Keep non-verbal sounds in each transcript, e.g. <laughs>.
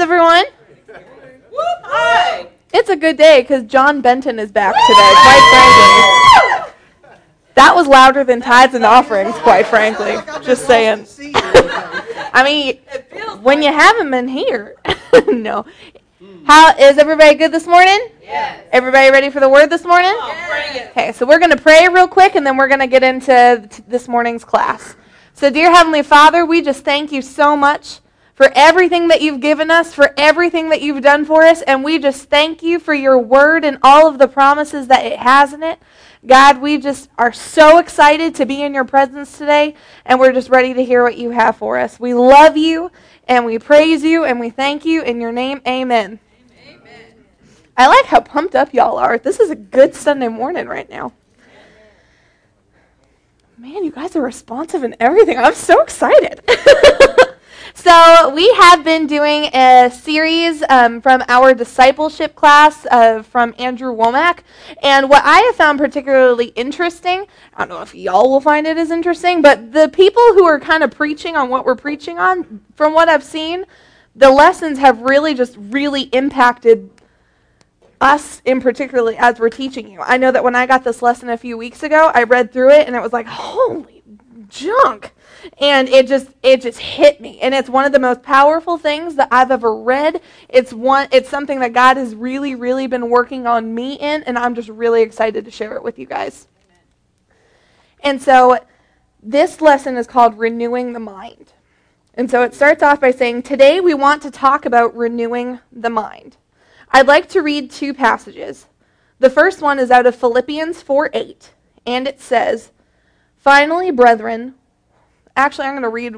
everyone? It's a good day because John Benton is back today, quite frankly. That was louder than tithes and offerings, quite frankly. Just saying. <laughs> I mean, when you haven't been here. <laughs> no. How is everybody good this morning? Yes. Everybody ready for the word this morning? Oh. Okay, so we're going to pray real quick and then we're going to get into t- this morning's class. So, dear Heavenly Father, we just thank you so much for everything that you've given us, for everything that you've done for us, and we just thank you for your word and all of the promises that it has in it. God, we just are so excited to be in your presence today, and we're just ready to hear what you have for us. We love you, and we praise you, and we thank you. In your name, amen. Amen. I like how pumped up y'all are. This is a good Sunday morning right now. Man, you guys are responsive and everything. I'm so excited. <laughs> so, we have been doing a series um, from our discipleship class uh, from Andrew Wommack. And what I have found particularly interesting, I don't know if y'all will find it as interesting, but the people who are kind of preaching on what we're preaching on, from what I've seen, the lessons have really just really impacted us in particularly as we're teaching you. I know that when I got this lesson a few weeks ago, I read through it and it was like, holy junk. And it just it just hit me. And it's one of the most powerful things that I've ever read. It's one it's something that God has really, really been working on me in, and I'm just really excited to share it with you guys. And so this lesson is called Renewing the Mind. And so it starts off by saying, Today we want to talk about renewing the mind. I'd like to read two passages. The first one is out of Philippians 4 8, and it says, Finally, brethren, actually, I'm going to read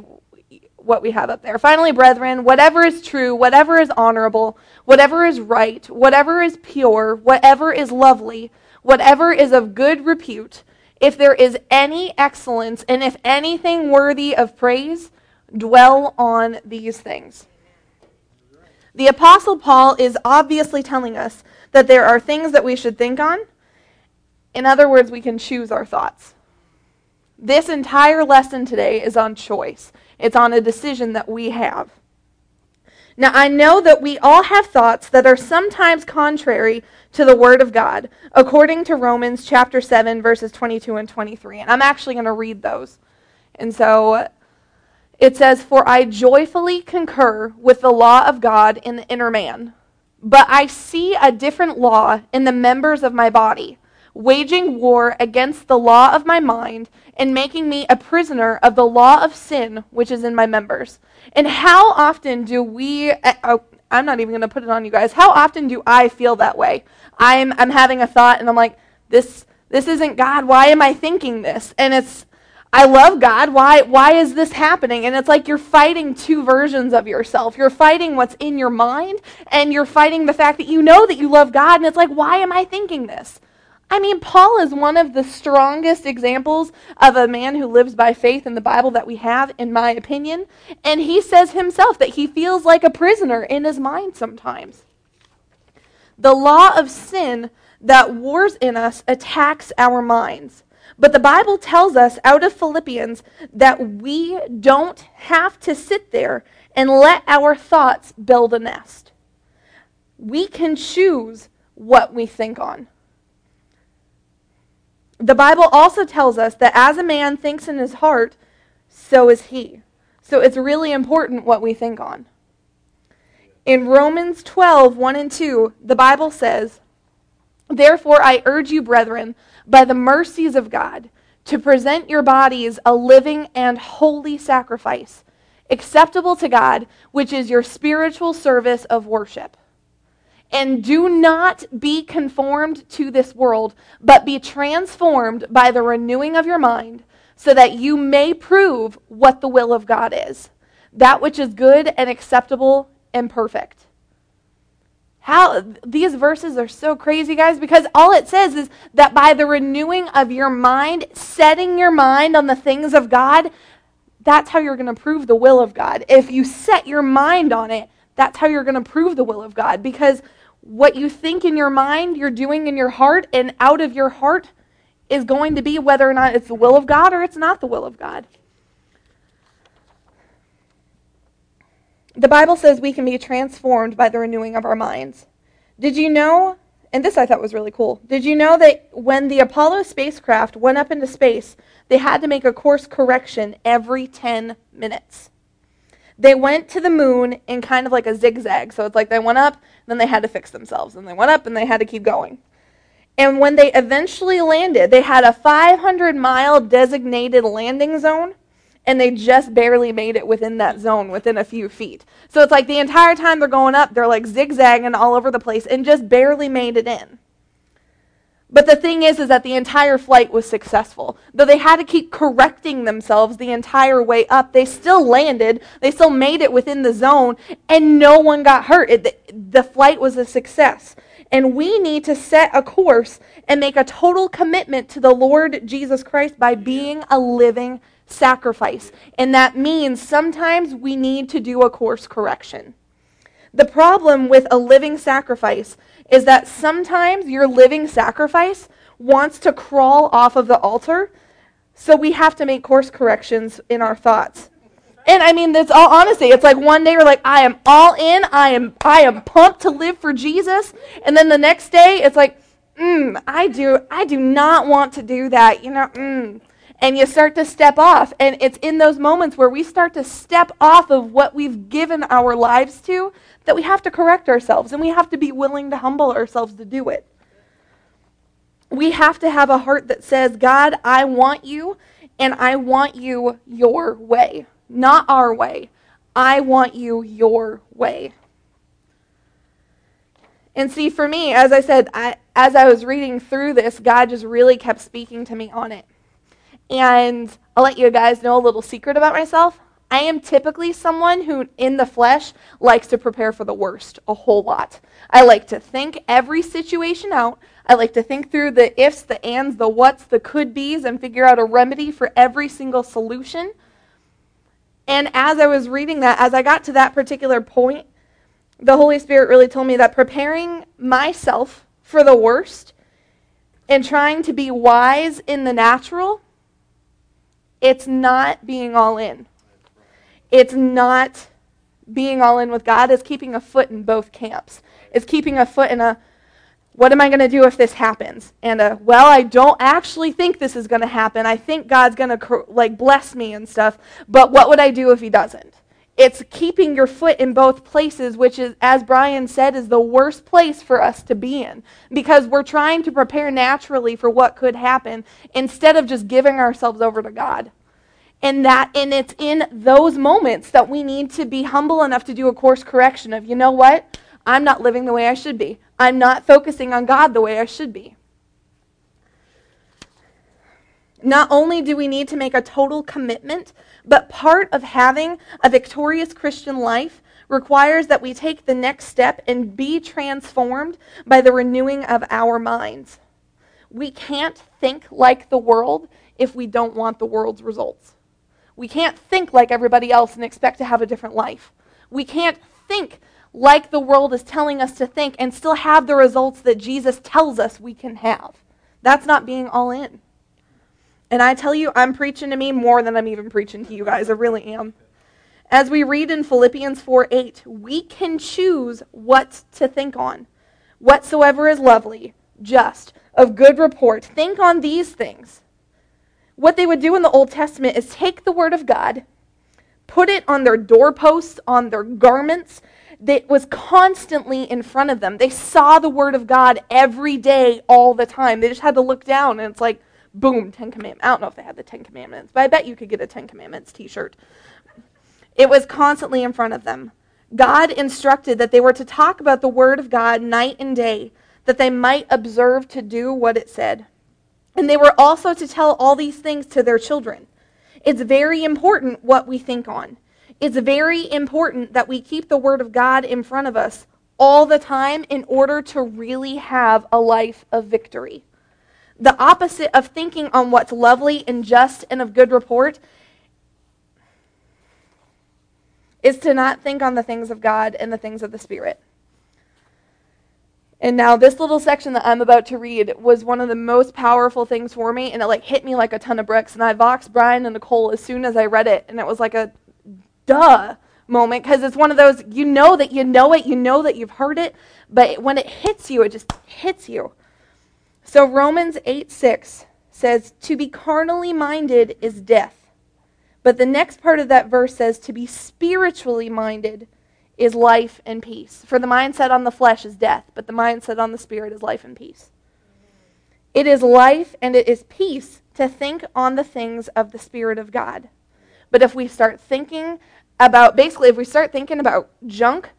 what we have up there. Finally, brethren, whatever is true, whatever is honorable, whatever is right, whatever is pure, whatever is lovely, whatever is of good repute, if there is any excellence, and if anything worthy of praise, dwell on these things. The Apostle Paul is obviously telling us that there are things that we should think on. In other words, we can choose our thoughts. This entire lesson today is on choice, it's on a decision that we have. Now, I know that we all have thoughts that are sometimes contrary to the Word of God, according to Romans chapter 7, verses 22 and 23. And I'm actually going to read those. And so it says, For I joyfully concur with the law of God in the inner man, but I see a different law in the members of my body, waging war against the law of my mind and making me a prisoner of the law of sin which is in my members. And how often do we, uh, oh, I'm not even going to put it on you guys, how often do I feel that way? I'm, I'm having a thought and I'm like, this, this isn't God. Why am I thinking this? And it's, I love God. Why why is this happening? And it's like you're fighting two versions of yourself. You're fighting what's in your mind and you're fighting the fact that you know that you love God and it's like why am I thinking this? I mean, Paul is one of the strongest examples of a man who lives by faith in the Bible that we have, in my opinion. And he says himself that he feels like a prisoner in his mind sometimes. The law of sin that wars in us attacks our minds. But the Bible tells us out of Philippians that we don't have to sit there and let our thoughts build a nest. We can choose what we think on. The Bible also tells us that as a man thinks in his heart, so is he. So it's really important what we think on. In Romans 12, 1 and 2, the Bible says, Therefore I urge you, brethren, by the mercies of God, to present your bodies a living and holy sacrifice, acceptable to God, which is your spiritual service of worship. And do not be conformed to this world, but be transformed by the renewing of your mind, so that you may prove what the will of God is, that which is good and acceptable and perfect. How these verses are so crazy, guys, because all it says is that by the renewing of your mind, setting your mind on the things of God, that's how you're going to prove the will of God. If you set your mind on it, that's how you're going to prove the will of God because what you think in your mind, you're doing in your heart, and out of your heart is going to be whether or not it's the will of God or it's not the will of God. the Bible says we can be transformed by the renewing of our minds. Did you know, and this I thought was really cool, did you know that when the Apollo spacecraft went up into space, they had to make a course correction every 10 minutes? They went to the moon in kind of like a zigzag. So it's like they went up, then they had to fix themselves. And they went up and they had to keep going. And when they eventually landed, they had a 500 mile designated landing zone and they just barely made it within that zone within a few feet. So it's like the entire time they're going up, they're like zigzagging all over the place and just barely made it in. But the thing is is that the entire flight was successful. Though they had to keep correcting themselves the entire way up, they still landed, they still made it within the zone and no one got hurt. It, the, the flight was a success. And we need to set a course and make a total commitment to the Lord Jesus Christ by being a living sacrifice. And that means sometimes we need to do a course correction. The problem with a living sacrifice is that sometimes your living sacrifice wants to crawl off of the altar, so we have to make course corrections in our thoughts. And I mean, that's all honesty. It's like one day you're like, I am all in. I am, I am pumped to live for Jesus. And then the next day, it's like, mm, I do, I do not want to do that. You know, mm and you start to step off. And it's in those moments where we start to step off of what we've given our lives to that we have to correct ourselves and we have to be willing to humble ourselves to do it. We have to have a heart that says, God, I want you and I want you your way, not our way. I want you your way. And see, for me, as I said, I, as I was reading through this, God just really kept speaking to me on it. And I'll let you guys know a little secret about myself. I am typically someone who, in the flesh, likes to prepare for the worst a whole lot. I like to think every situation out. I like to think through the ifs, the ands, the whats, the could be's, and figure out a remedy for every single solution. And as I was reading that, as I got to that particular point, the Holy Spirit really told me that preparing myself for the worst and trying to be wise in the natural it's not being all in. It's not being all in with God. It's keeping a foot in both camps. It's keeping a foot in a, what am I going to do if this happens? And a, well, I don't actually think this is going to happen. I think God's going to like bless me and stuff. But what would I do if He doesn't? It's keeping your foot in both places, which is, as Brian said, is the worst place for us to be in because we're trying to prepare naturally for what could happen instead of just giving ourselves over to God. And that and it's in those moments that we need to be humble enough to do a course correction of, you know what? I'm not living the way I should be. I'm not focusing on God the way I should be. Not only do we need to make a total commitment, but part of having a victorious Christian life requires that we take the next step and be transformed by the renewing of our minds. We can't think like the world if we don't want the world's results. We can't think like everybody else and expect to have a different life. We can't think like the world is telling us to think and still have the results that Jesus tells us we can have. That's not being all in. And I tell you, I'm preaching to me more than I'm even preaching to you guys. I really am. As we read in Philippians 4 8, we can choose what to think on. Whatsoever is lovely, just, of good report, think on these things. What they would do in the Old Testament is take the Word of God, put it on their doorposts, on their garments, that was constantly in front of them. They saw the Word of God every day, all the time. They just had to look down, and it's like, boom, Ten Commandments. I don't know if they had the Ten Commandments, but I bet you could get a Ten Commandments t shirt. It was constantly in front of them. God instructed that they were to talk about the Word of God night and day, that they might observe to do what it said. And they were also to tell all these things to their children. It's very important what we think on. It's very important that we keep the Word of God in front of us all the time in order to really have a life of victory. The opposite of thinking on what's lovely and just and of good report is to not think on the things of God and the things of the Spirit. And now this little section that I'm about to read was one of the most powerful things for me, and it like hit me like a ton of bricks. And I voxed Brian and Nicole as soon as I read it, and it was like a duh. moment because it's one of those you know that you know it, you know that you've heard it, but when it hits you, it just hits you. So Romans 8 6 says, To be carnally minded is death. But the next part of that verse says, To be spiritually minded is life and peace. For the mindset on the flesh is death, but the mindset on the spirit is life and peace. It is life and it is peace to think on the things of the Spirit of God. But if we start thinking about, basically, if we start thinking about junk,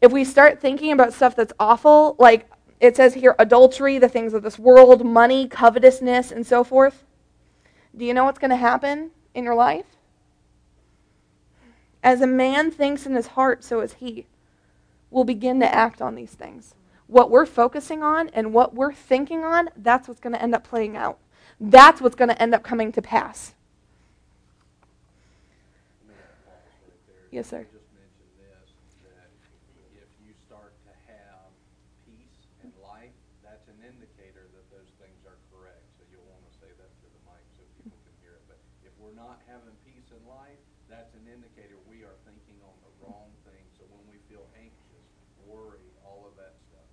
if we start thinking about stuff that's awful, like it says here adultery, the things of this world, money, covetousness, and so forth, do you know what's going to happen in your life? As a man thinks in his heart, so is he. Will begin to act on these things. What we're focusing on and what we're thinking on, that's what's going to end up playing out. That's what's going to end up coming to pass. Yes, sir. just mentioned this, that if you start to have peace and life, an indicator that those things are correct. So you'll want to say that to the mic so people can hear it. But if we're not having peace and life, that's an indicator we are thinking on the wrong thing. So when we feel anxious, worry, all of that stuff.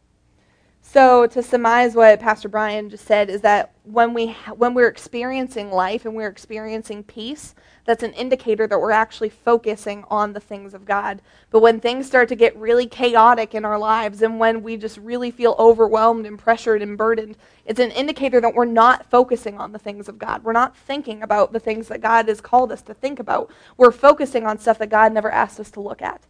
So to surmise what Pastor Brian just said is that when we when we're experiencing life and we're experiencing peace, that's an indicator that we're actually focusing on the things of God. But when things start to get really chaotic in our lives and when we just really feel overwhelmed and pressured and burdened, it's an indicator that we're not focusing on the things of God. We're not thinking about the things that God has called us to think about. We're focusing on stuff that God never asked us to look at.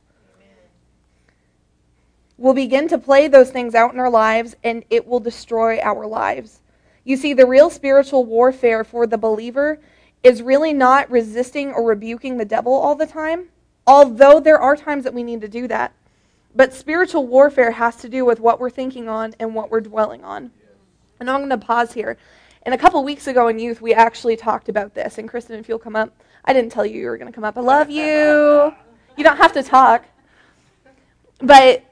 We'll begin to play those things out in our lives and it will destroy our lives. You see, the real spiritual warfare for the believer is really not resisting or rebuking the devil all the time, although there are times that we need to do that. But spiritual warfare has to do with what we're thinking on and what we're dwelling on. And I'm going to pause here. And a couple weeks ago in youth, we actually talked about this. And Kristen, if you'll come up, I didn't tell you you were going to come up. I love you. You don't have to talk. But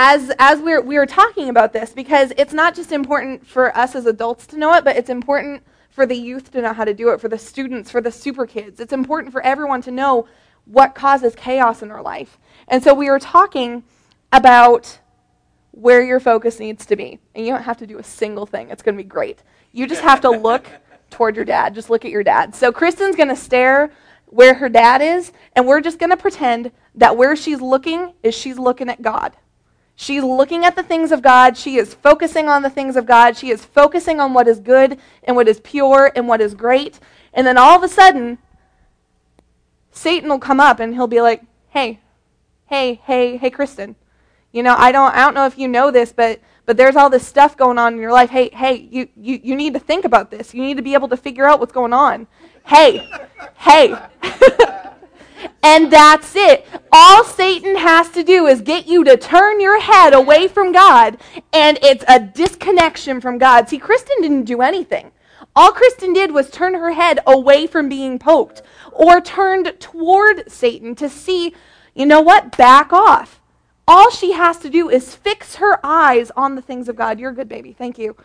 as as we're we were talking about this, because it's not just important for us as adults to know it, but it's important for the youth to know how to do it, for the students, for the super kids. It's important for everyone to know what causes chaos in our life. And so we were talking about where your focus needs to be. And you don't have to do a single thing, it's going to be great. You just have to look <laughs> toward your dad. Just look at your dad. So Kristen's going to stare where her dad is, and we're just going to pretend that where she's looking is she's looking at God. She's looking at the things of God. She is focusing on the things of God. She is focusing on what is good and what is pure and what is great. And then all of a sudden, Satan will come up and he'll be like, "Hey, hey, hey, hey, Kristen. You know, I don't, I don't know if you know this, but, but there's all this stuff going on in your life. Hey, hey, you, you, you need to think about this. You need to be able to figure out what's going on. Hey, hey." <laughs> And that's it. All Satan has to do is get you to turn your head away from God, and it's a disconnection from God. See, Kristen didn't do anything. All Kristen did was turn her head away from being poked or turned toward Satan to see, you know what, back off. All she has to do is fix her eyes on the things of God. You're good baby. Thank you.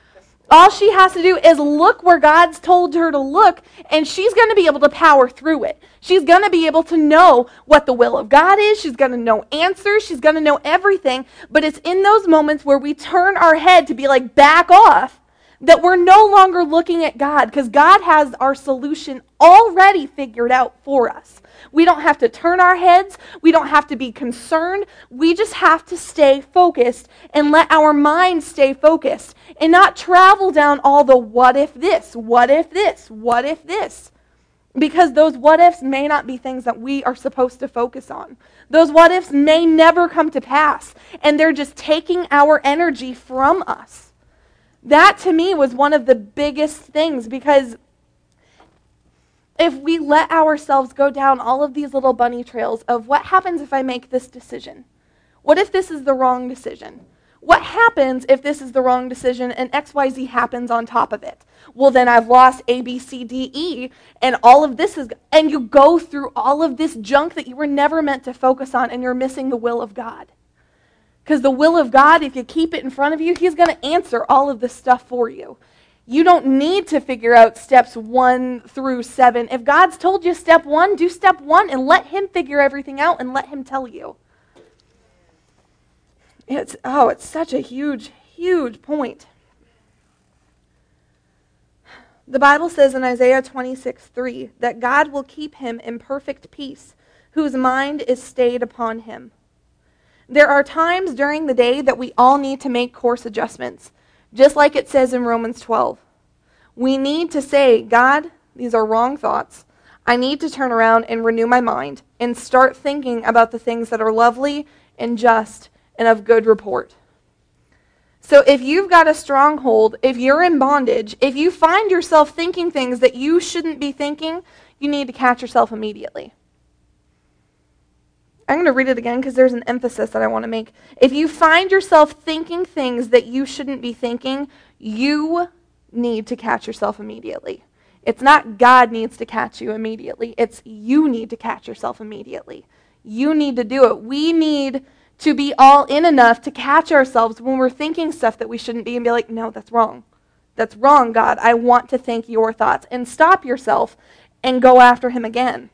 All she has to do is look where God's told her to look, and she's going to be able to power through it. She's going to be able to know what the will of God is. She's going to know answers. She's going to know everything. But it's in those moments where we turn our head to be like, back off, that we're no longer looking at God because God has our solution already figured out for us. We don't have to turn our heads. We don't have to be concerned. We just have to stay focused and let our mind stay focused and not travel down all the what if this, what if this, what if this. Because those what ifs may not be things that we are supposed to focus on. Those what ifs may never come to pass, and they're just taking our energy from us. That to me was one of the biggest things because if we let ourselves go down all of these little bunny trails of what happens if I make this decision? What if this is the wrong decision? What happens if this is the wrong decision and XYZ happens on top of it? Well, then I've lost A, B, C, D, E, and all of this is, and you go through all of this junk that you were never meant to focus on, and you're missing the will of God. Because the will of God, if you keep it in front of you, He's going to answer all of this stuff for you. You don't need to figure out steps one through seven. If God's told you step one, do step one and let Him figure everything out and let Him tell you. It's, oh, it's such a huge, huge point. The Bible says in Isaiah 26, 3, that God will keep him in perfect peace, whose mind is stayed upon him. There are times during the day that we all need to make course adjustments, just like it says in Romans 12. We need to say, God, these are wrong thoughts. I need to turn around and renew my mind and start thinking about the things that are lovely and just and of good report. So if you've got a stronghold, if you're in bondage, if you find yourself thinking things that you shouldn't be thinking, you need to catch yourself immediately. I'm going to read it again because there's an emphasis that I want to make. If you find yourself thinking things that you shouldn't be thinking, you need to catch yourself immediately. It's not God needs to catch you immediately, it's you need to catch yourself immediately. You need to do it. We need to be all in enough to catch ourselves when we're thinking stuff that we shouldn't be and be like, no, that's wrong. That's wrong, God. I want to think your thoughts. And stop yourself and go after him again.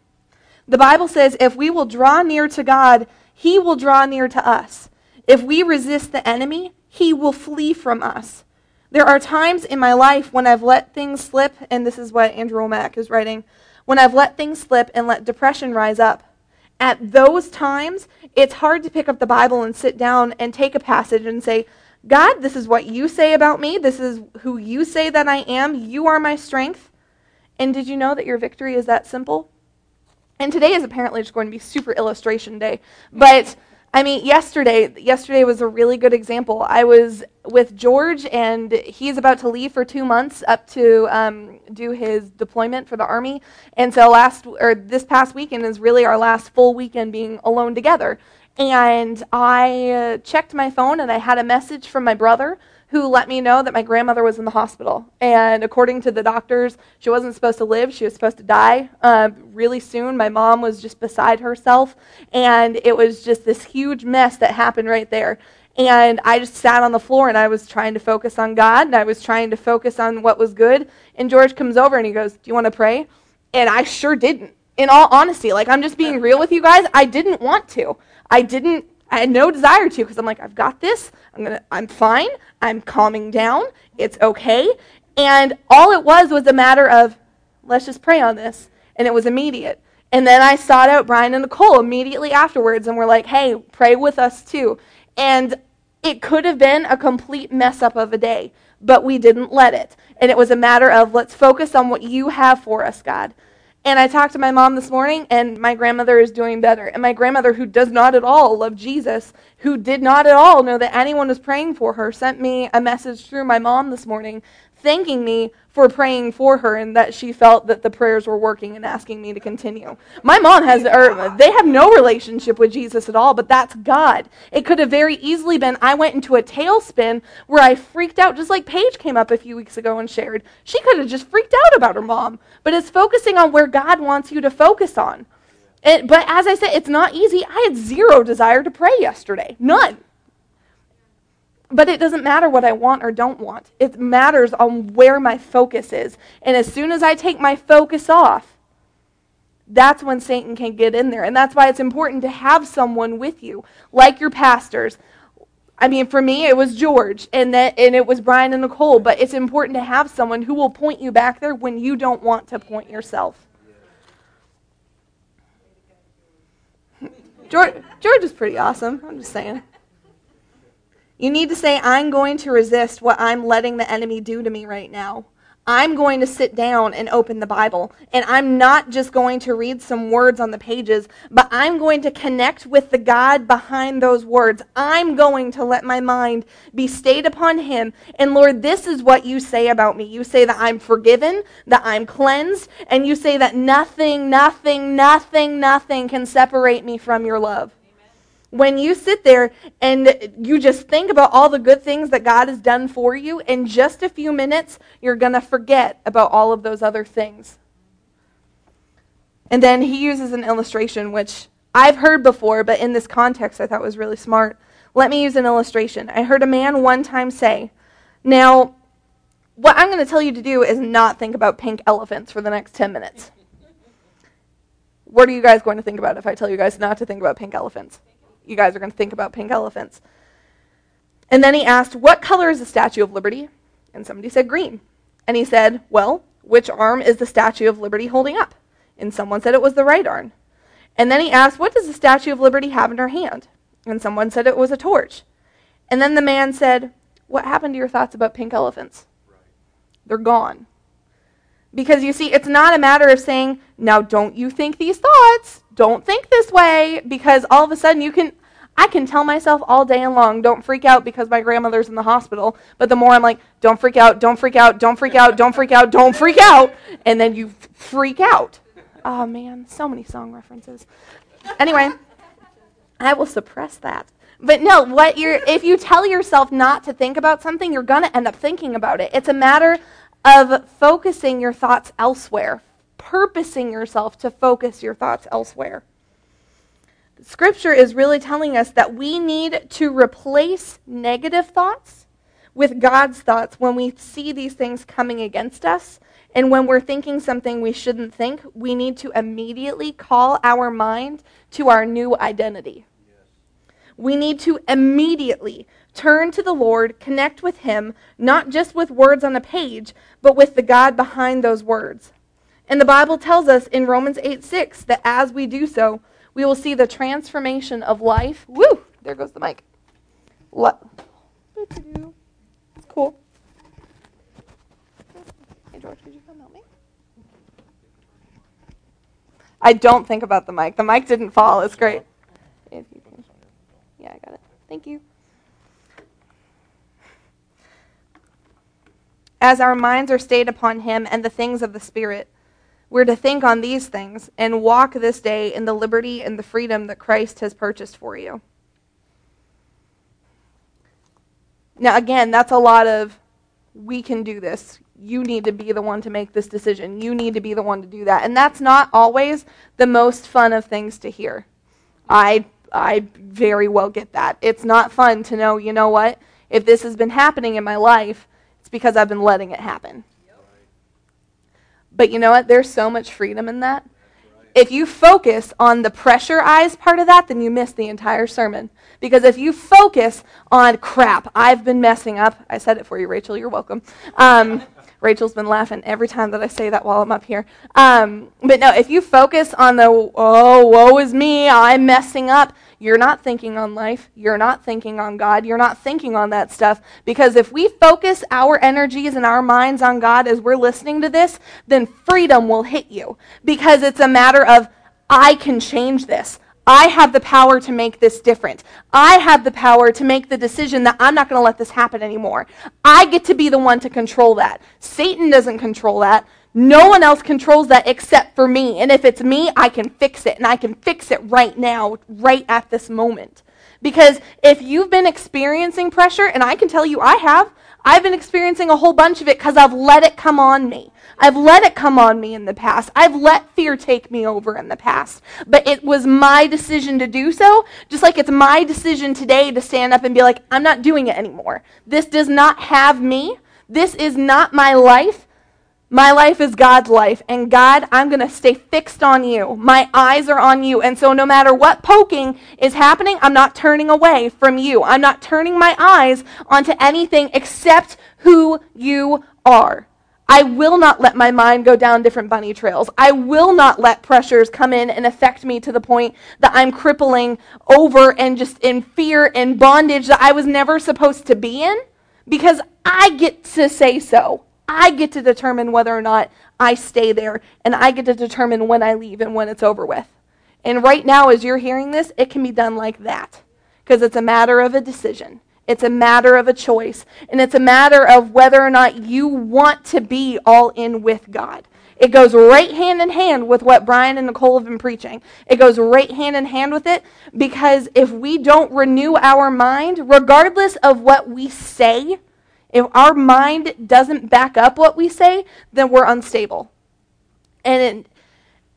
The Bible says if we will draw near to God, he will draw near to us. If we resist the enemy, he will flee from us. There are times in my life when I've let things slip, and this is what Andrew Wommack is writing when I've let things slip and let depression rise up. At those times, it's hard to pick up the Bible and sit down and take a passage and say, God, this is what you say about me. This is who you say that I am. You are my strength. And did you know that your victory is that simple? And today is apparently just going to be super illustration day. But I mean, yesterday, yesterday was a really good example. I was with George, and he's about to leave for two months up to um, do his deployment for the army. And so last or this past weekend is really our last full weekend being alone together. And I uh, checked my phone, and I had a message from my brother who let me know that my grandmother was in the hospital. And according to the doctors, she wasn't supposed to live. She was supposed to die uh, really soon. My mom was just beside herself. And it was just this huge mess that happened right there. And I just sat on the floor and I was trying to focus on God and I was trying to focus on what was good. And George comes over and he goes, Do you want to pray? And I sure didn't. In all honesty, like I'm just being real with you guys, I didn't want to. I didn't I had no desire to because I'm like, I've got this. I'm gonna I'm fine. I'm calming down. It's okay. And all it was was a matter of let's just pray on this. And it was immediate. And then I sought out Brian and Nicole immediately afterwards and we're like, hey, pray with us too. And it could have been a complete mess up of a day, but we didn't let it. And it was a matter of let's focus on what you have for us, God. And I talked to my mom this morning, and my grandmother is doing better. And my grandmother, who does not at all love Jesus, who did not at all know that anyone was praying for her, sent me a message through my mom this morning thanking me for praying for her and that she felt that the prayers were working and asking me to continue. My mom has, or er, they have no relationship with Jesus at all, but that's God. It could have very easily been I went into a tailspin where I freaked out, just like Paige came up a few weeks ago and shared. She could have just freaked out about her mom, but it's focusing on where God wants you to focus on. It, but as I said, it's not easy. I had zero desire to pray yesterday. None. But it doesn't matter what I want or don't want. It matters on where my focus is. And as soon as I take my focus off, that's when Satan can get in there. And that's why it's important to have someone with you, like your pastors. I mean, for me, it was George, and that, and it was Brian and Nicole. But it's important to have someone who will point you back there when you don't want to point yourself. George, George is pretty awesome. I'm just saying. You need to say, I'm going to resist what I'm letting the enemy do to me right now. I'm going to sit down and open the Bible. And I'm not just going to read some words on the pages, but I'm going to connect with the God behind those words. I'm going to let my mind be stayed upon Him. And Lord, this is what you say about me. You say that I'm forgiven, that I'm cleansed, and you say that nothing, nothing, nothing, nothing can separate me from your love when you sit there and you just think about all the good things that God has done for you, in just a few minutes, you're going to forget about all of those other things. And then he uses an illustration, which I've heard before, but in this context, I thought was really smart. Let me use an illustration. I heard a man one time say, Now, what I'm going to tell you to do is not think about pink elephants for the next 10 minutes. What are you guys going to think about if I tell you guys not to think about pink elephants? You guys are going to think about pink elephants. And then he asked, What color is the Statue of Liberty? And somebody said green. And he said, Well, which arm is the Statue of Liberty holding up? And someone said it was the right arm. And then he asked, What does the Statue of Liberty have in her hand? And someone said it was a torch. And then the man said, What happened to your thoughts about pink elephants? They're gone. Because you see, it's not a matter of saying, Now don't you think these thoughts? Don't think this way. Because all of a sudden you can. I can tell myself all day long, don't freak out because my grandmother's in the hospital. But the more I'm like, don't freak out, don't freak out, don't freak out, don't freak out, don't freak out, and then you freak out. Oh man, so many song references. Anyway, I will suppress that. But no, what you're if you tell yourself not to think about something, you're going to end up thinking about it. It's a matter of focusing your thoughts elsewhere, purposing yourself to focus your thoughts elsewhere. Scripture is really telling us that we need to replace negative thoughts with God's thoughts when we see these things coming against us. And when we're thinking something we shouldn't think, we need to immediately call our mind to our new identity. We need to immediately turn to the Lord, connect with Him, not just with words on a page, but with the God behind those words. And the Bible tells us in Romans 8 6 that as we do so, we will see the transformation of life. Woo! There goes the mic. What? It's cool. Hey, George, could you come help me? I don't think about the mic. The mic didn't fall. It's great. Yeah, I got it. Thank you. As our minds are stayed upon Him and the things of the Spirit, we're to think on these things and walk this day in the liberty and the freedom that Christ has purchased for you. Now, again, that's a lot of we can do this. You need to be the one to make this decision. You need to be the one to do that. And that's not always the most fun of things to hear. I I very well get that. It's not fun to know, you know what? If this has been happening in my life, it's because I've been letting it happen. But you know what? There's so much freedom in that. If you focus on the pressure eyes part of that, then you miss the entire sermon. Because if you focus on crap, I've been messing up. I said it for you, Rachel. You're welcome. Um, <laughs> Rachel's been laughing every time that I say that while I'm up here. Um, but no, if you focus on the, oh, woe is me, I'm messing up, you're not thinking on life. You're not thinking on God. You're not thinking on that stuff. Because if we focus our energies and our minds on God as we're listening to this, then freedom will hit you. Because it's a matter of, I can change this. I have the power to make this different. I have the power to make the decision that I'm not going to let this happen anymore. I get to be the one to control that. Satan doesn't control that. No one else controls that except for me. And if it's me, I can fix it. And I can fix it right now, right at this moment. Because if you've been experiencing pressure, and I can tell you I have, I've been experiencing a whole bunch of it because I've let it come on me. I've let it come on me in the past. I've let fear take me over in the past. But it was my decision to do so, just like it's my decision today to stand up and be like, I'm not doing it anymore. This does not have me. This is not my life. My life is God's life. And God, I'm going to stay fixed on you. My eyes are on you. And so no matter what poking is happening, I'm not turning away from you. I'm not turning my eyes onto anything except who you are. I will not let my mind go down different bunny trails. I will not let pressures come in and affect me to the point that I'm crippling over and just in fear and bondage that I was never supposed to be in because I get to say so. I get to determine whether or not I stay there, and I get to determine when I leave and when it's over with. And right now, as you're hearing this, it can be done like that because it's a matter of a decision. It's a matter of a choice. And it's a matter of whether or not you want to be all in with God. It goes right hand in hand with what Brian and Nicole have been preaching. It goes right hand in hand with it because if we don't renew our mind, regardless of what we say, if our mind doesn't back up what we say, then we're unstable. And it,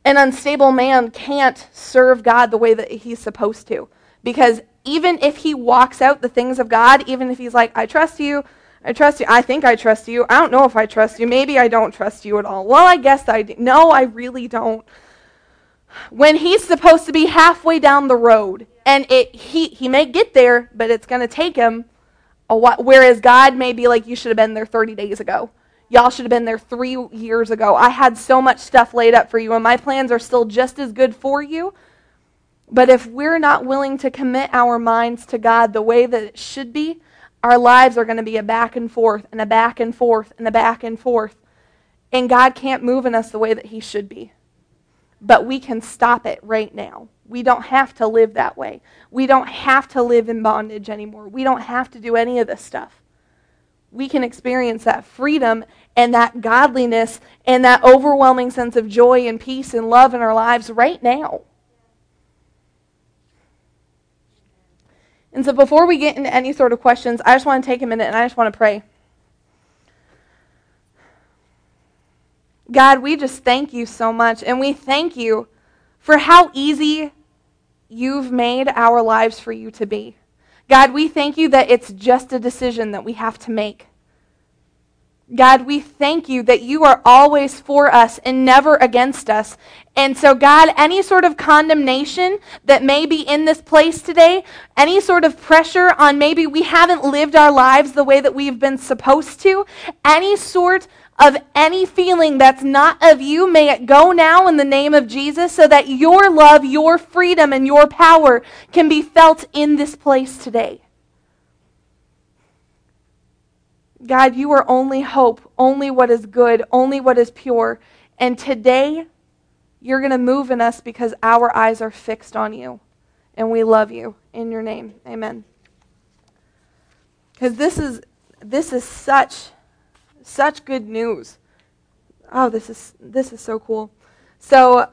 an unstable man can't serve God the way that he's supposed to. Because even if he walks out the things of God, even if he's like, I trust you, I trust you. I think I trust you. I don't know if I trust you. Maybe I don't trust you at all. Well, I guess I do. No, I really don't. When he's supposed to be halfway down the road, and it he he may get there, but it's going to take him while. Whereas God may be like, you should have been there 30 days ago. Y'all should have been there three years ago. I had so much stuff laid up for you, and my plans are still just as good for you. But if we're not willing to commit our minds to God the way that it should be, our lives are going to be a back and forth and a back and forth and a back and forth. And God can't move in us the way that He should be. But we can stop it right now. We don't have to live that way. We don't have to live in bondage anymore. We don't have to do any of this stuff. We can experience that freedom and that godliness and that overwhelming sense of joy and peace and love in our lives right now. And so before we get into any sort of questions, I just want to take a minute and I just want to pray. God, we just thank you so much. And we thank you for how easy you've made our lives for you to be. God, we thank you that it's just a decision that we have to make. God, we thank you that you are always for us and never against us. And so, God, any sort of condemnation that may be in this place today, any sort of pressure on maybe we haven't lived our lives the way that we've been supposed to, any sort of any feeling that's not of you, may it go now in the name of Jesus so that your love, your freedom, and your power can be felt in this place today. God, you are only hope, only what is good, only what is pure. And today, you're going to move in us because our eyes are fixed on you. And we love you. In your name, amen. Because this is, this is such, such good news. Oh, this is, this is so cool. So,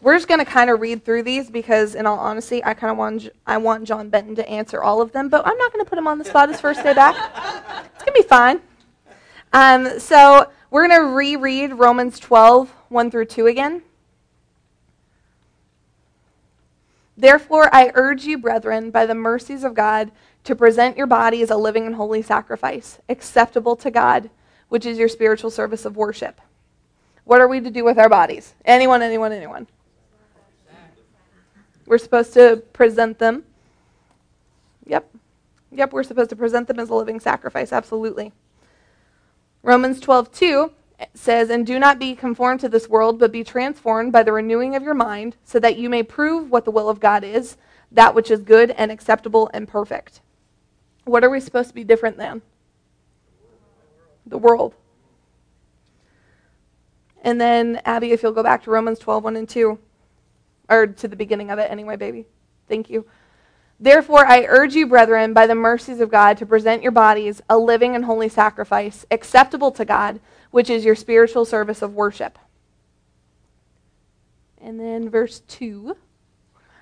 we're just going to kind of read through these because, in all honesty, I kind of want I want John Benton to answer all of them, but I'm not going to put him on the spot his first day back. It's going to be fine. Um, so we're going to reread Romans 12, 1 through 2 again. Therefore, I urge you, brethren, by the mercies of God, to present your body as a living and holy sacrifice, acceptable to God, which is your spiritual service of worship. What are we to do with our bodies? Anyone, anyone, anyone? We're supposed to present them. Yep. Yep, we're supposed to present them as a living sacrifice, absolutely. Romans 12, 2 says, And do not be conformed to this world, but be transformed by the renewing of your mind, so that you may prove what the will of God is, that which is good and acceptable and perfect. What are we supposed to be different than? The world. And then, Abby, if you'll go back to Romans 12, 1 and 2, or to the beginning of it anyway, baby. Thank you. Therefore, I urge you, brethren, by the mercies of God, to present your bodies a living and holy sacrifice, acceptable to God, which is your spiritual service of worship. And then verse 2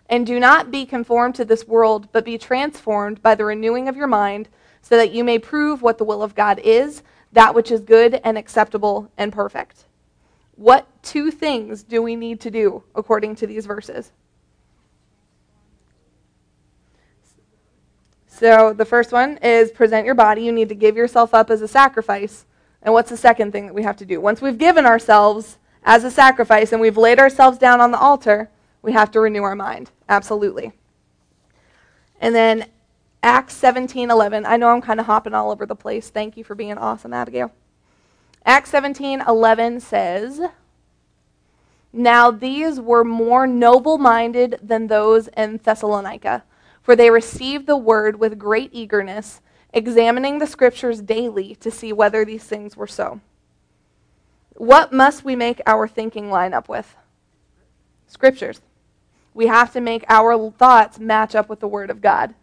And do not be conformed to this world, but be transformed by the renewing of your mind, so that you may prove what the will of God is, that which is good and acceptable and perfect. What two things do we need to do according to these verses? So the first one is present your body. You need to give yourself up as a sacrifice. And what's the second thing that we have to do? Once we've given ourselves as a sacrifice and we've laid ourselves down on the altar, we have to renew our mind. Absolutely. And then Acts 17:11. I know I'm kind of hopping all over the place. Thank you for being awesome, Abigail. Acts 17:11 says, "Now these were more noble-minded than those in Thessalonica." For they received the word with great eagerness, examining the scriptures daily to see whether these things were so. What must we make our thinking line up with? Scriptures. We have to make our thoughts match up with the word of God.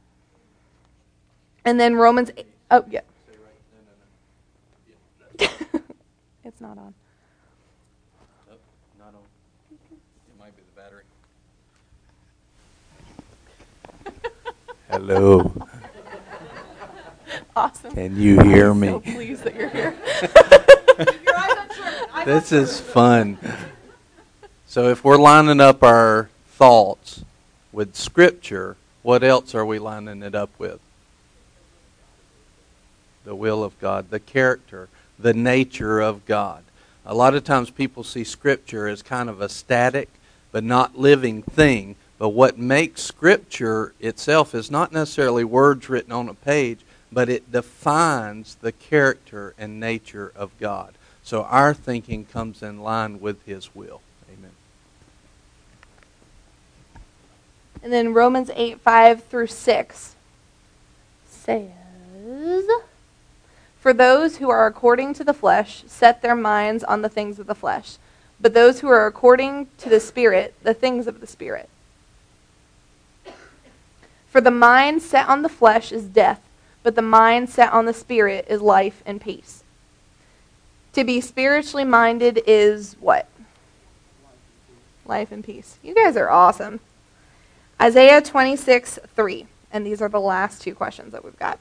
And then Romans 8, oh yeah. <laughs> it's not on. Oh, not on. It might be the battery. <laughs> Hello. <laughs> Awesome. Can you hear me? So pleased that you're here. Your eyes on Sherman. Eyes This is fun. So if we're lining up our thoughts with Scripture, what else are we lining it up with? the will of God, the character, the nature of God. A lot of times people see Scripture as kind of a static but not living thing. But what makes Scripture itself is not necessarily words written on a page, but it defines the character and nature of God. So our thinking comes in line with His will. Amen. And then Romans 8 5 through 6 says, For those who are according to the flesh set their minds on the things of the flesh, but those who are according to the Spirit, the things of the Spirit. For the mind set on the flesh is death, but the mind set on the Spirit is life and peace. To be spiritually minded is what? Life and peace. You guys are awesome. Isaiah 26, 3. And these are the last two questions that we've got.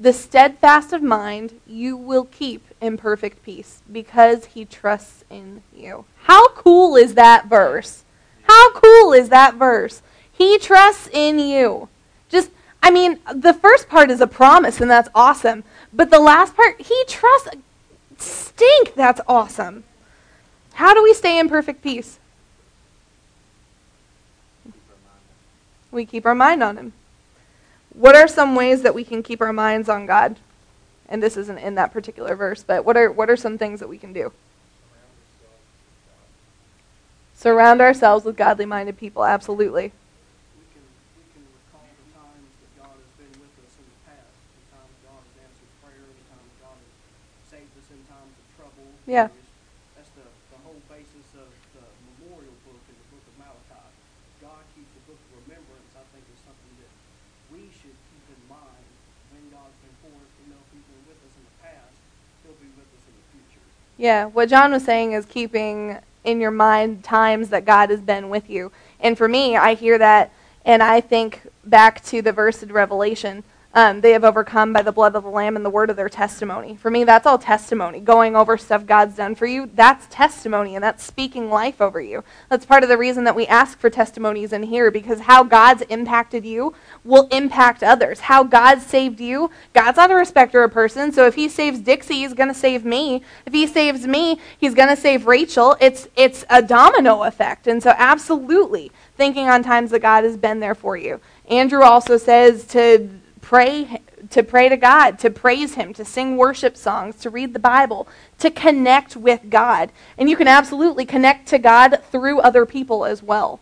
The steadfast of mind you will keep in perfect peace because he trusts in you. How cool is that verse? How cool is that verse? He trusts in you. Just, I mean, the first part is a promise, and that's awesome. But the last part, he trusts. Stink, that's awesome. How do we stay in perfect peace? We keep our mind on him. What are some ways that we can keep our minds on God? And this isn't in that particular verse, but what are what are some things that we can do? Surround ourselves with godly minded people, absolutely. We can, we can recall the times that God has been with us in the past, the times God has answered prayer, the times God has saved us in times of trouble. Yeah. That's the, the whole basis of the memorial book in the book of Malachi. God keeps the book of remembrance, I think, is something that we should keep in mind when God's been for us. You know, if He's been with us in the past, He'll be with us in the future. Yeah, what John was saying is keeping in your mind times that God has been with you. And for me, I hear that and I think back to the verse in Revelation. Um, they have overcome by the blood of the Lamb and the word of their testimony. For me, that's all testimony. Going over stuff God's done for you, that's testimony, and that's speaking life over you. That's part of the reason that we ask for testimonies in here, because how God's impacted you will impact others. How God saved you, God's not a respecter of person. So if He saves Dixie, He's going to save me. If He saves me, He's going to save Rachel. It's it's a domino effect, and so absolutely thinking on times that God has been there for you. Andrew also says to pray to pray to God, to praise him, to sing worship songs, to read the Bible, to connect with God. And you can absolutely connect to God through other people as well.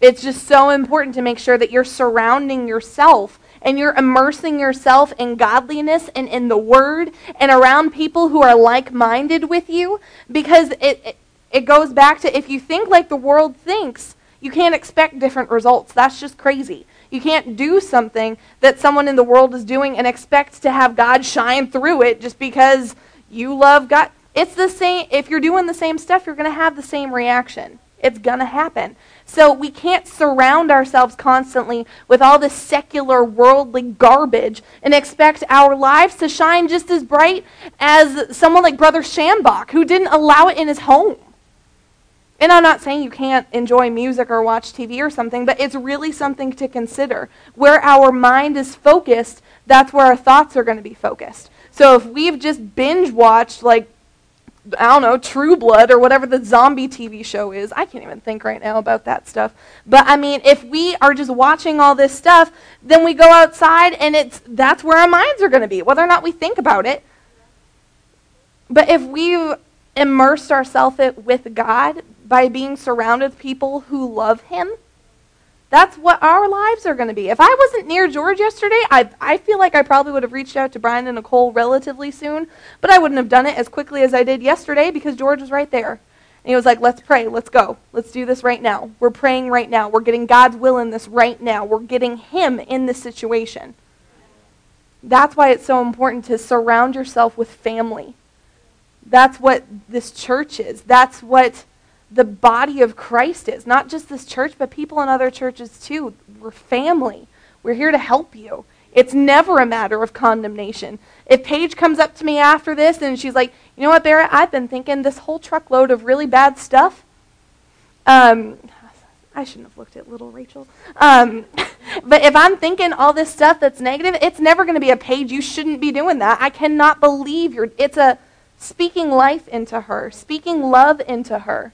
It's just so important to make sure that you're surrounding yourself and you're immersing yourself in godliness and in the word and around people who are like-minded with you because it, it it goes back to if you think like the world thinks, you can't expect different results. That's just crazy. You can't do something that someone in the world is doing and expect to have God shine through it just because you love God. It's the same. If you're doing the same stuff, you're going to have the same reaction. It's going to happen. So we can't surround ourselves constantly with all this secular, worldly garbage and expect our lives to shine just as bright as someone like Brother Schambach, who didn't allow it in his home. And I'm not saying you can't enjoy music or watch TV or something, but it's really something to consider. Where our mind is focused, that's where our thoughts are going to be focused. So if we've just binge watched, like, I don't know, True Blood or whatever the zombie TV show is, I can't even think right now about that stuff. But I mean, if we are just watching all this stuff, then we go outside and it's that's where our minds are going to be, whether or not we think about it. But if we've immersed ourselves with God, by being surrounded with people who love him. That's what our lives are going to be. If I wasn't near George yesterday, I, I feel like I probably would have reached out to Brian and Nicole relatively soon, but I wouldn't have done it as quickly as I did yesterday because George was right there. And he was like, let's pray, let's go, let's do this right now. We're praying right now. We're getting God's will in this right now. We're getting Him in this situation. That's why it's so important to surround yourself with family. That's what this church is. That's what the body of Christ is. Not just this church, but people in other churches too. We're family. We're here to help you. It's never a matter of condemnation. If Paige comes up to me after this and she's like, you know what, Barrett, I've been thinking this whole truckload of really bad stuff. Um, I shouldn't have looked at little Rachel. Um, <laughs> But if I'm thinking all this stuff that's negative, it's never going to be a Paige. You shouldn't be doing that. I cannot believe you're. It's a speaking life into her, speaking love into her.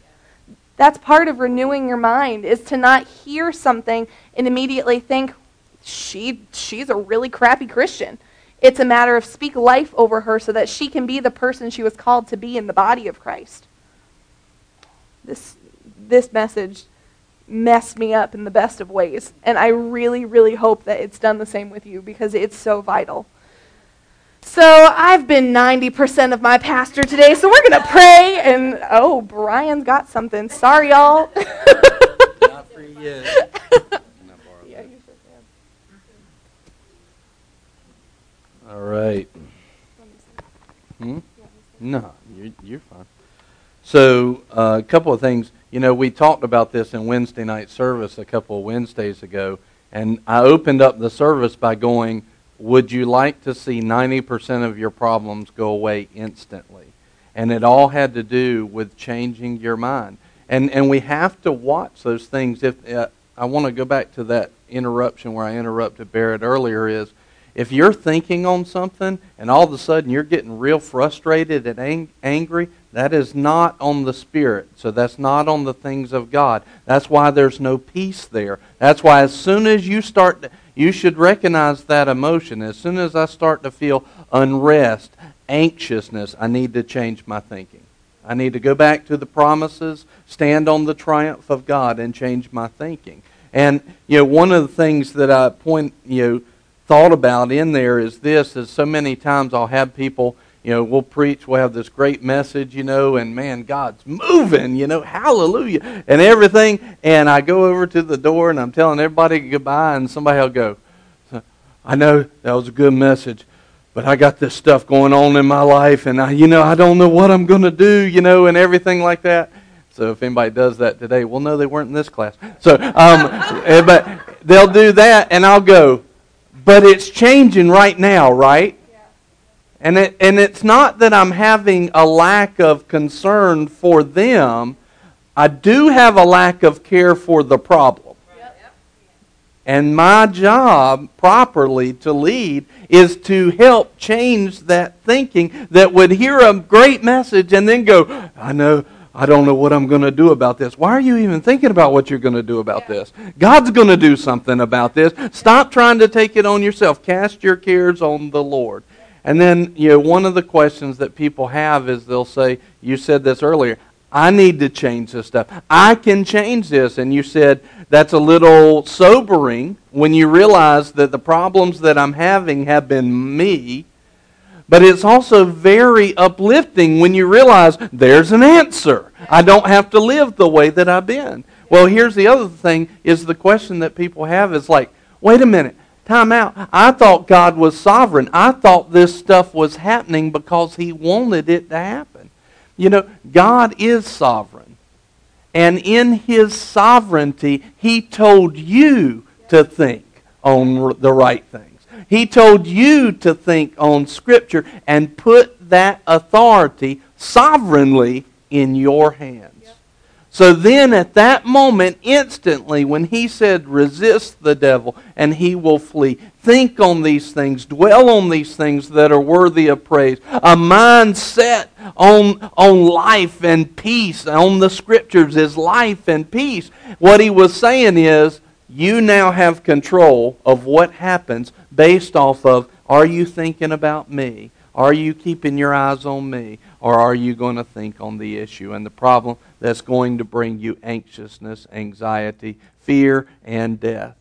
That's part of renewing your mind is to not hear something and immediately think she she's a really crappy Christian. It's a matter of speak life over her so that she can be the person she was called to be in the body of Christ. This this message messed me up in the best of ways, and I really really hope that it's done the same with you because it's so vital. So I've been 90% of my pastor today, so we're going to pray. And oh, Brian's got something. Sorry, y'all. <laughs> Not for you. Yeah, you should, All right. Hmm? No, you're, you're fine. So, uh, a couple of things. You know, we talked about this in Wednesday night service a couple of Wednesdays ago, and I opened up the service by going, Would you like to see 90% of your problems go away instantly? And it all had to do with changing your mind. And, and we have to watch those things. If uh, I want to go back to that interruption where I interrupted Barrett earlier, is if you're thinking on something and all of a sudden you're getting real frustrated and ang- angry, that is not on the Spirit. So that's not on the things of God. That's why there's no peace there. That's why as soon as you start, to, you should recognize that emotion. As soon as I start to feel unrest, anxiousness, I need to change my thinking. I need to go back to the promises, stand on the triumph of God, and change my thinking. And you know, one of the things that I point, you know, thought about in there is this: is so many times I'll have people, you know, we'll preach, we'll have this great message, you know, and man, God's moving, you know, hallelujah, and everything. And I go over to the door and I'm telling everybody goodbye, and somebody will go, "I know that was a good message." but I got this stuff going on in my life, and I, you know, I don't know what I'm going to do, you know, and everything like that. So if anybody does that today, well, no, they weren't in this class. So, um, <laughs> eh, but they'll do that, and I'll go, but it's changing right now, right? And it, and it's not that I'm having a lack of concern for them. I do have a lack of care for the problem. And my job properly to lead is to help change that thinking that would hear a great message and then go, I know, I don't know what I'm going to do about this. Why are you even thinking about what you're going to do about this? God's going to do something about this. Stop trying to take it on yourself. Cast your cares on the Lord. And then, you know, one of the questions that people have is they'll say, you said this earlier, I need to change this stuff. I can change this. And you said, that's a little sobering when you realize that the problems that I'm having have been me. But it's also very uplifting when you realize there's an answer. I don't have to live the way that I've been. Well, here's the other thing is the question that people have is like, wait a minute, time out. I thought God was sovereign. I thought this stuff was happening because he wanted it to happen. You know, God is sovereign. And in his sovereignty, he told you to think on the right things. He told you to think on Scripture and put that authority sovereignly in your hands. So then, at that moment, instantly, when he said, resist the devil and he will flee, think on these things, dwell on these things that are worthy of praise, a mind set on, on life and peace, on the scriptures is life and peace. What he was saying is, you now have control of what happens based off of are you thinking about me? Are you keeping your eyes on me? Or are you going to think on the issue and the problem that's going to bring you anxiousness, anxiety, fear, and death?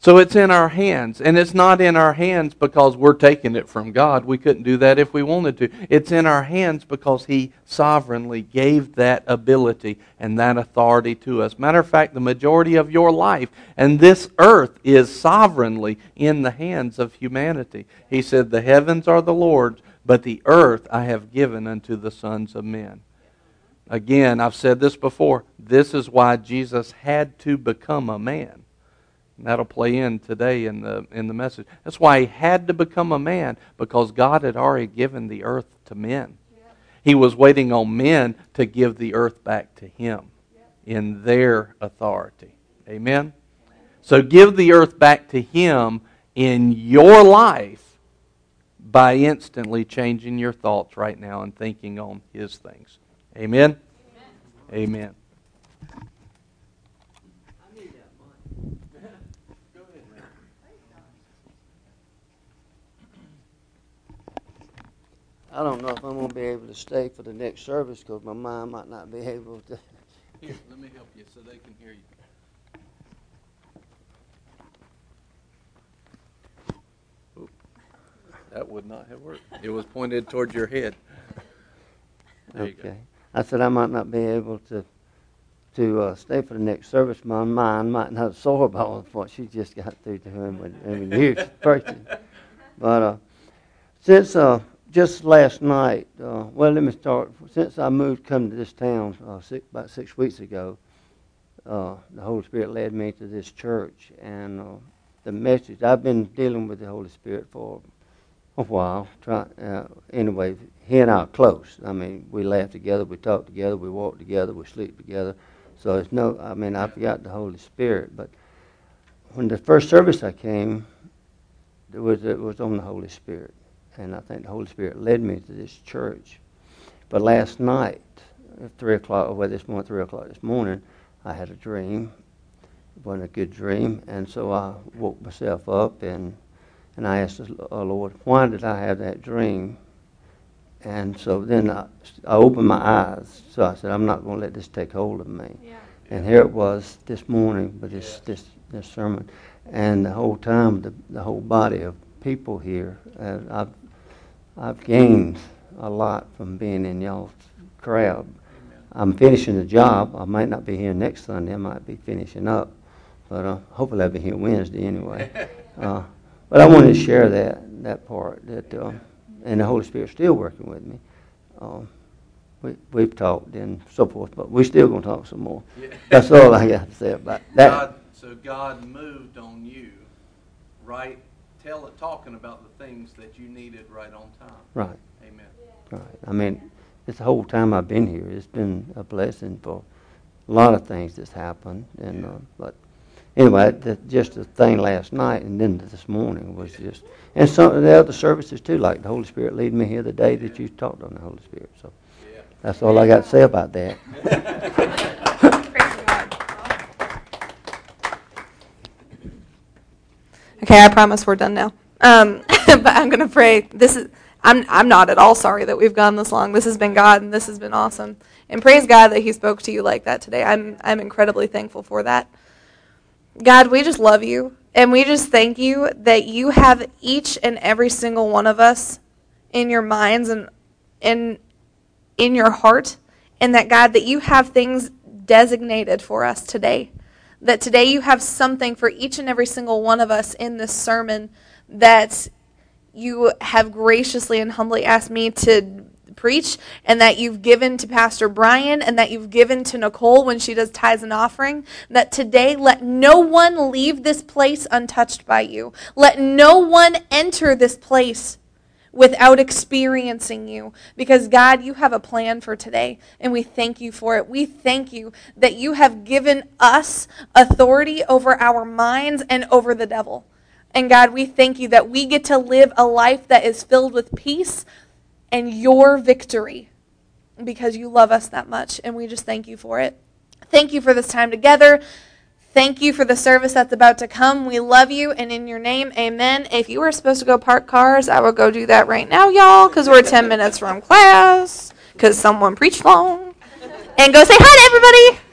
So it's in our hands. And it's not in our hands because we're taking it from God. We couldn't do that if we wanted to. It's in our hands because He sovereignly gave that ability and that authority to us. Matter of fact, the majority of your life and this earth is sovereignly in the hands of humanity. He said, The heavens are the Lord's, but the earth I have given unto the sons of men. Again, I've said this before. This is why Jesus had to become a man. And that'll play in today in the, in the message. That's why he had to become a man, because God had already given the earth to men. He was waiting on men to give the earth back to him in their authority. Amen? So give the earth back to Him in your life by instantly changing your thoughts right now and thinking on His things. Amen? Amen. Amen. I don't know if I'm gonna be able to stay for the next service because my mind might not be <laughs> able to. Here, let me help you so they can hear you. That would not have worked. It was pointed towards your head. There you go. Okay. I said I might not be able to to uh, stay for the next service. My mind might not <laughs> absorb all what she just got through to him with every year's person. But uh, since uh, just last night, uh, well, let me start. Since I moved, come to this town uh, six, about six weeks ago, uh, the Holy Spirit led me to this church, and the message I've been dealing with the Holy Spirit for a while. Try, anyway, he and I are close. I mean, we laugh together, we talk together, we walk together, we sleep together. So it's no, I mean, I forgot the Holy Spirit. But when the first service I came, it was it was on the Holy Spirit, and I think the Holy Spirit led me to this church. But last night, at three o'clock, or well, this morning, three o'clock this morning, I had a dream. It wasn't a good dream, and so I woke myself up and and I asked the Lord, why did I have that dream? And so then I, I opened my eyes. So I said, I'm not going to let this take hold of me. Yeah. And here it was this morning with this, this, this sermon. And the whole time, the, the whole body of people here, uh, I've, I've gained a lot from being in y'all's crowd. I'm finishing the job. I might not be here next Sunday. I might be finishing up. But uh, hopefully I'll be here Wednesday anyway. <laughs> Uh, but I wanted to share that, that part, that, uh, and the Holy Spirit's still working with me. Um, we, we've talked and so forth, but we're still going to talk some more. Yeah. That's all I got to say about that. God, so God moved on you, right? Tell it, talking about the things that you needed right on time. Right, Amen. right. I mean, this whole time I've been here, it's been a blessing for a lot of things that's happened. And uh, but anyway, the, just the thing last night and then this morning was just, and some of the other services too, like the Holy Spirit leading me here the day that you talked on the Holy Spirit. So that's all I got to say about that. <laughs> Okay, I promise we're done now. Um, <laughs> but I'm gonna pray. This is I'm I'm not at all sorry that we've gone this long. This has been God, and this has been awesome. And praise God that He spoke to you like that today. I'm I'm incredibly thankful for that. God, we just love you, and we just thank you that you have each and every single one of us in your minds and in in your heart, and that God that you have things designated for us today. That today you have something for each and every single one of us in this sermon that you have graciously and humbly asked me to preach, and that you've given to Pastor Brian, and that you've given to Nicole when she does tithes and offering. That today, let no one leave this place untouched by you. Let no one enter this place without experiencing you. Because, God, you have a plan for today, and we thank you for it. We thank you that you have given us authority over our minds and over the devil. And, God, we thank you that we get to live a life that is filled with peace and your victory because you love us that much, and we just thank you for it. Thank you for this time together. Thank you for the service that's about to come. We love you, and in your name, amen. If you were supposed to go park cars, I will go do that right now, y'all, because we're 10 minutes from class, because someone preached long. And go say hi to everybody.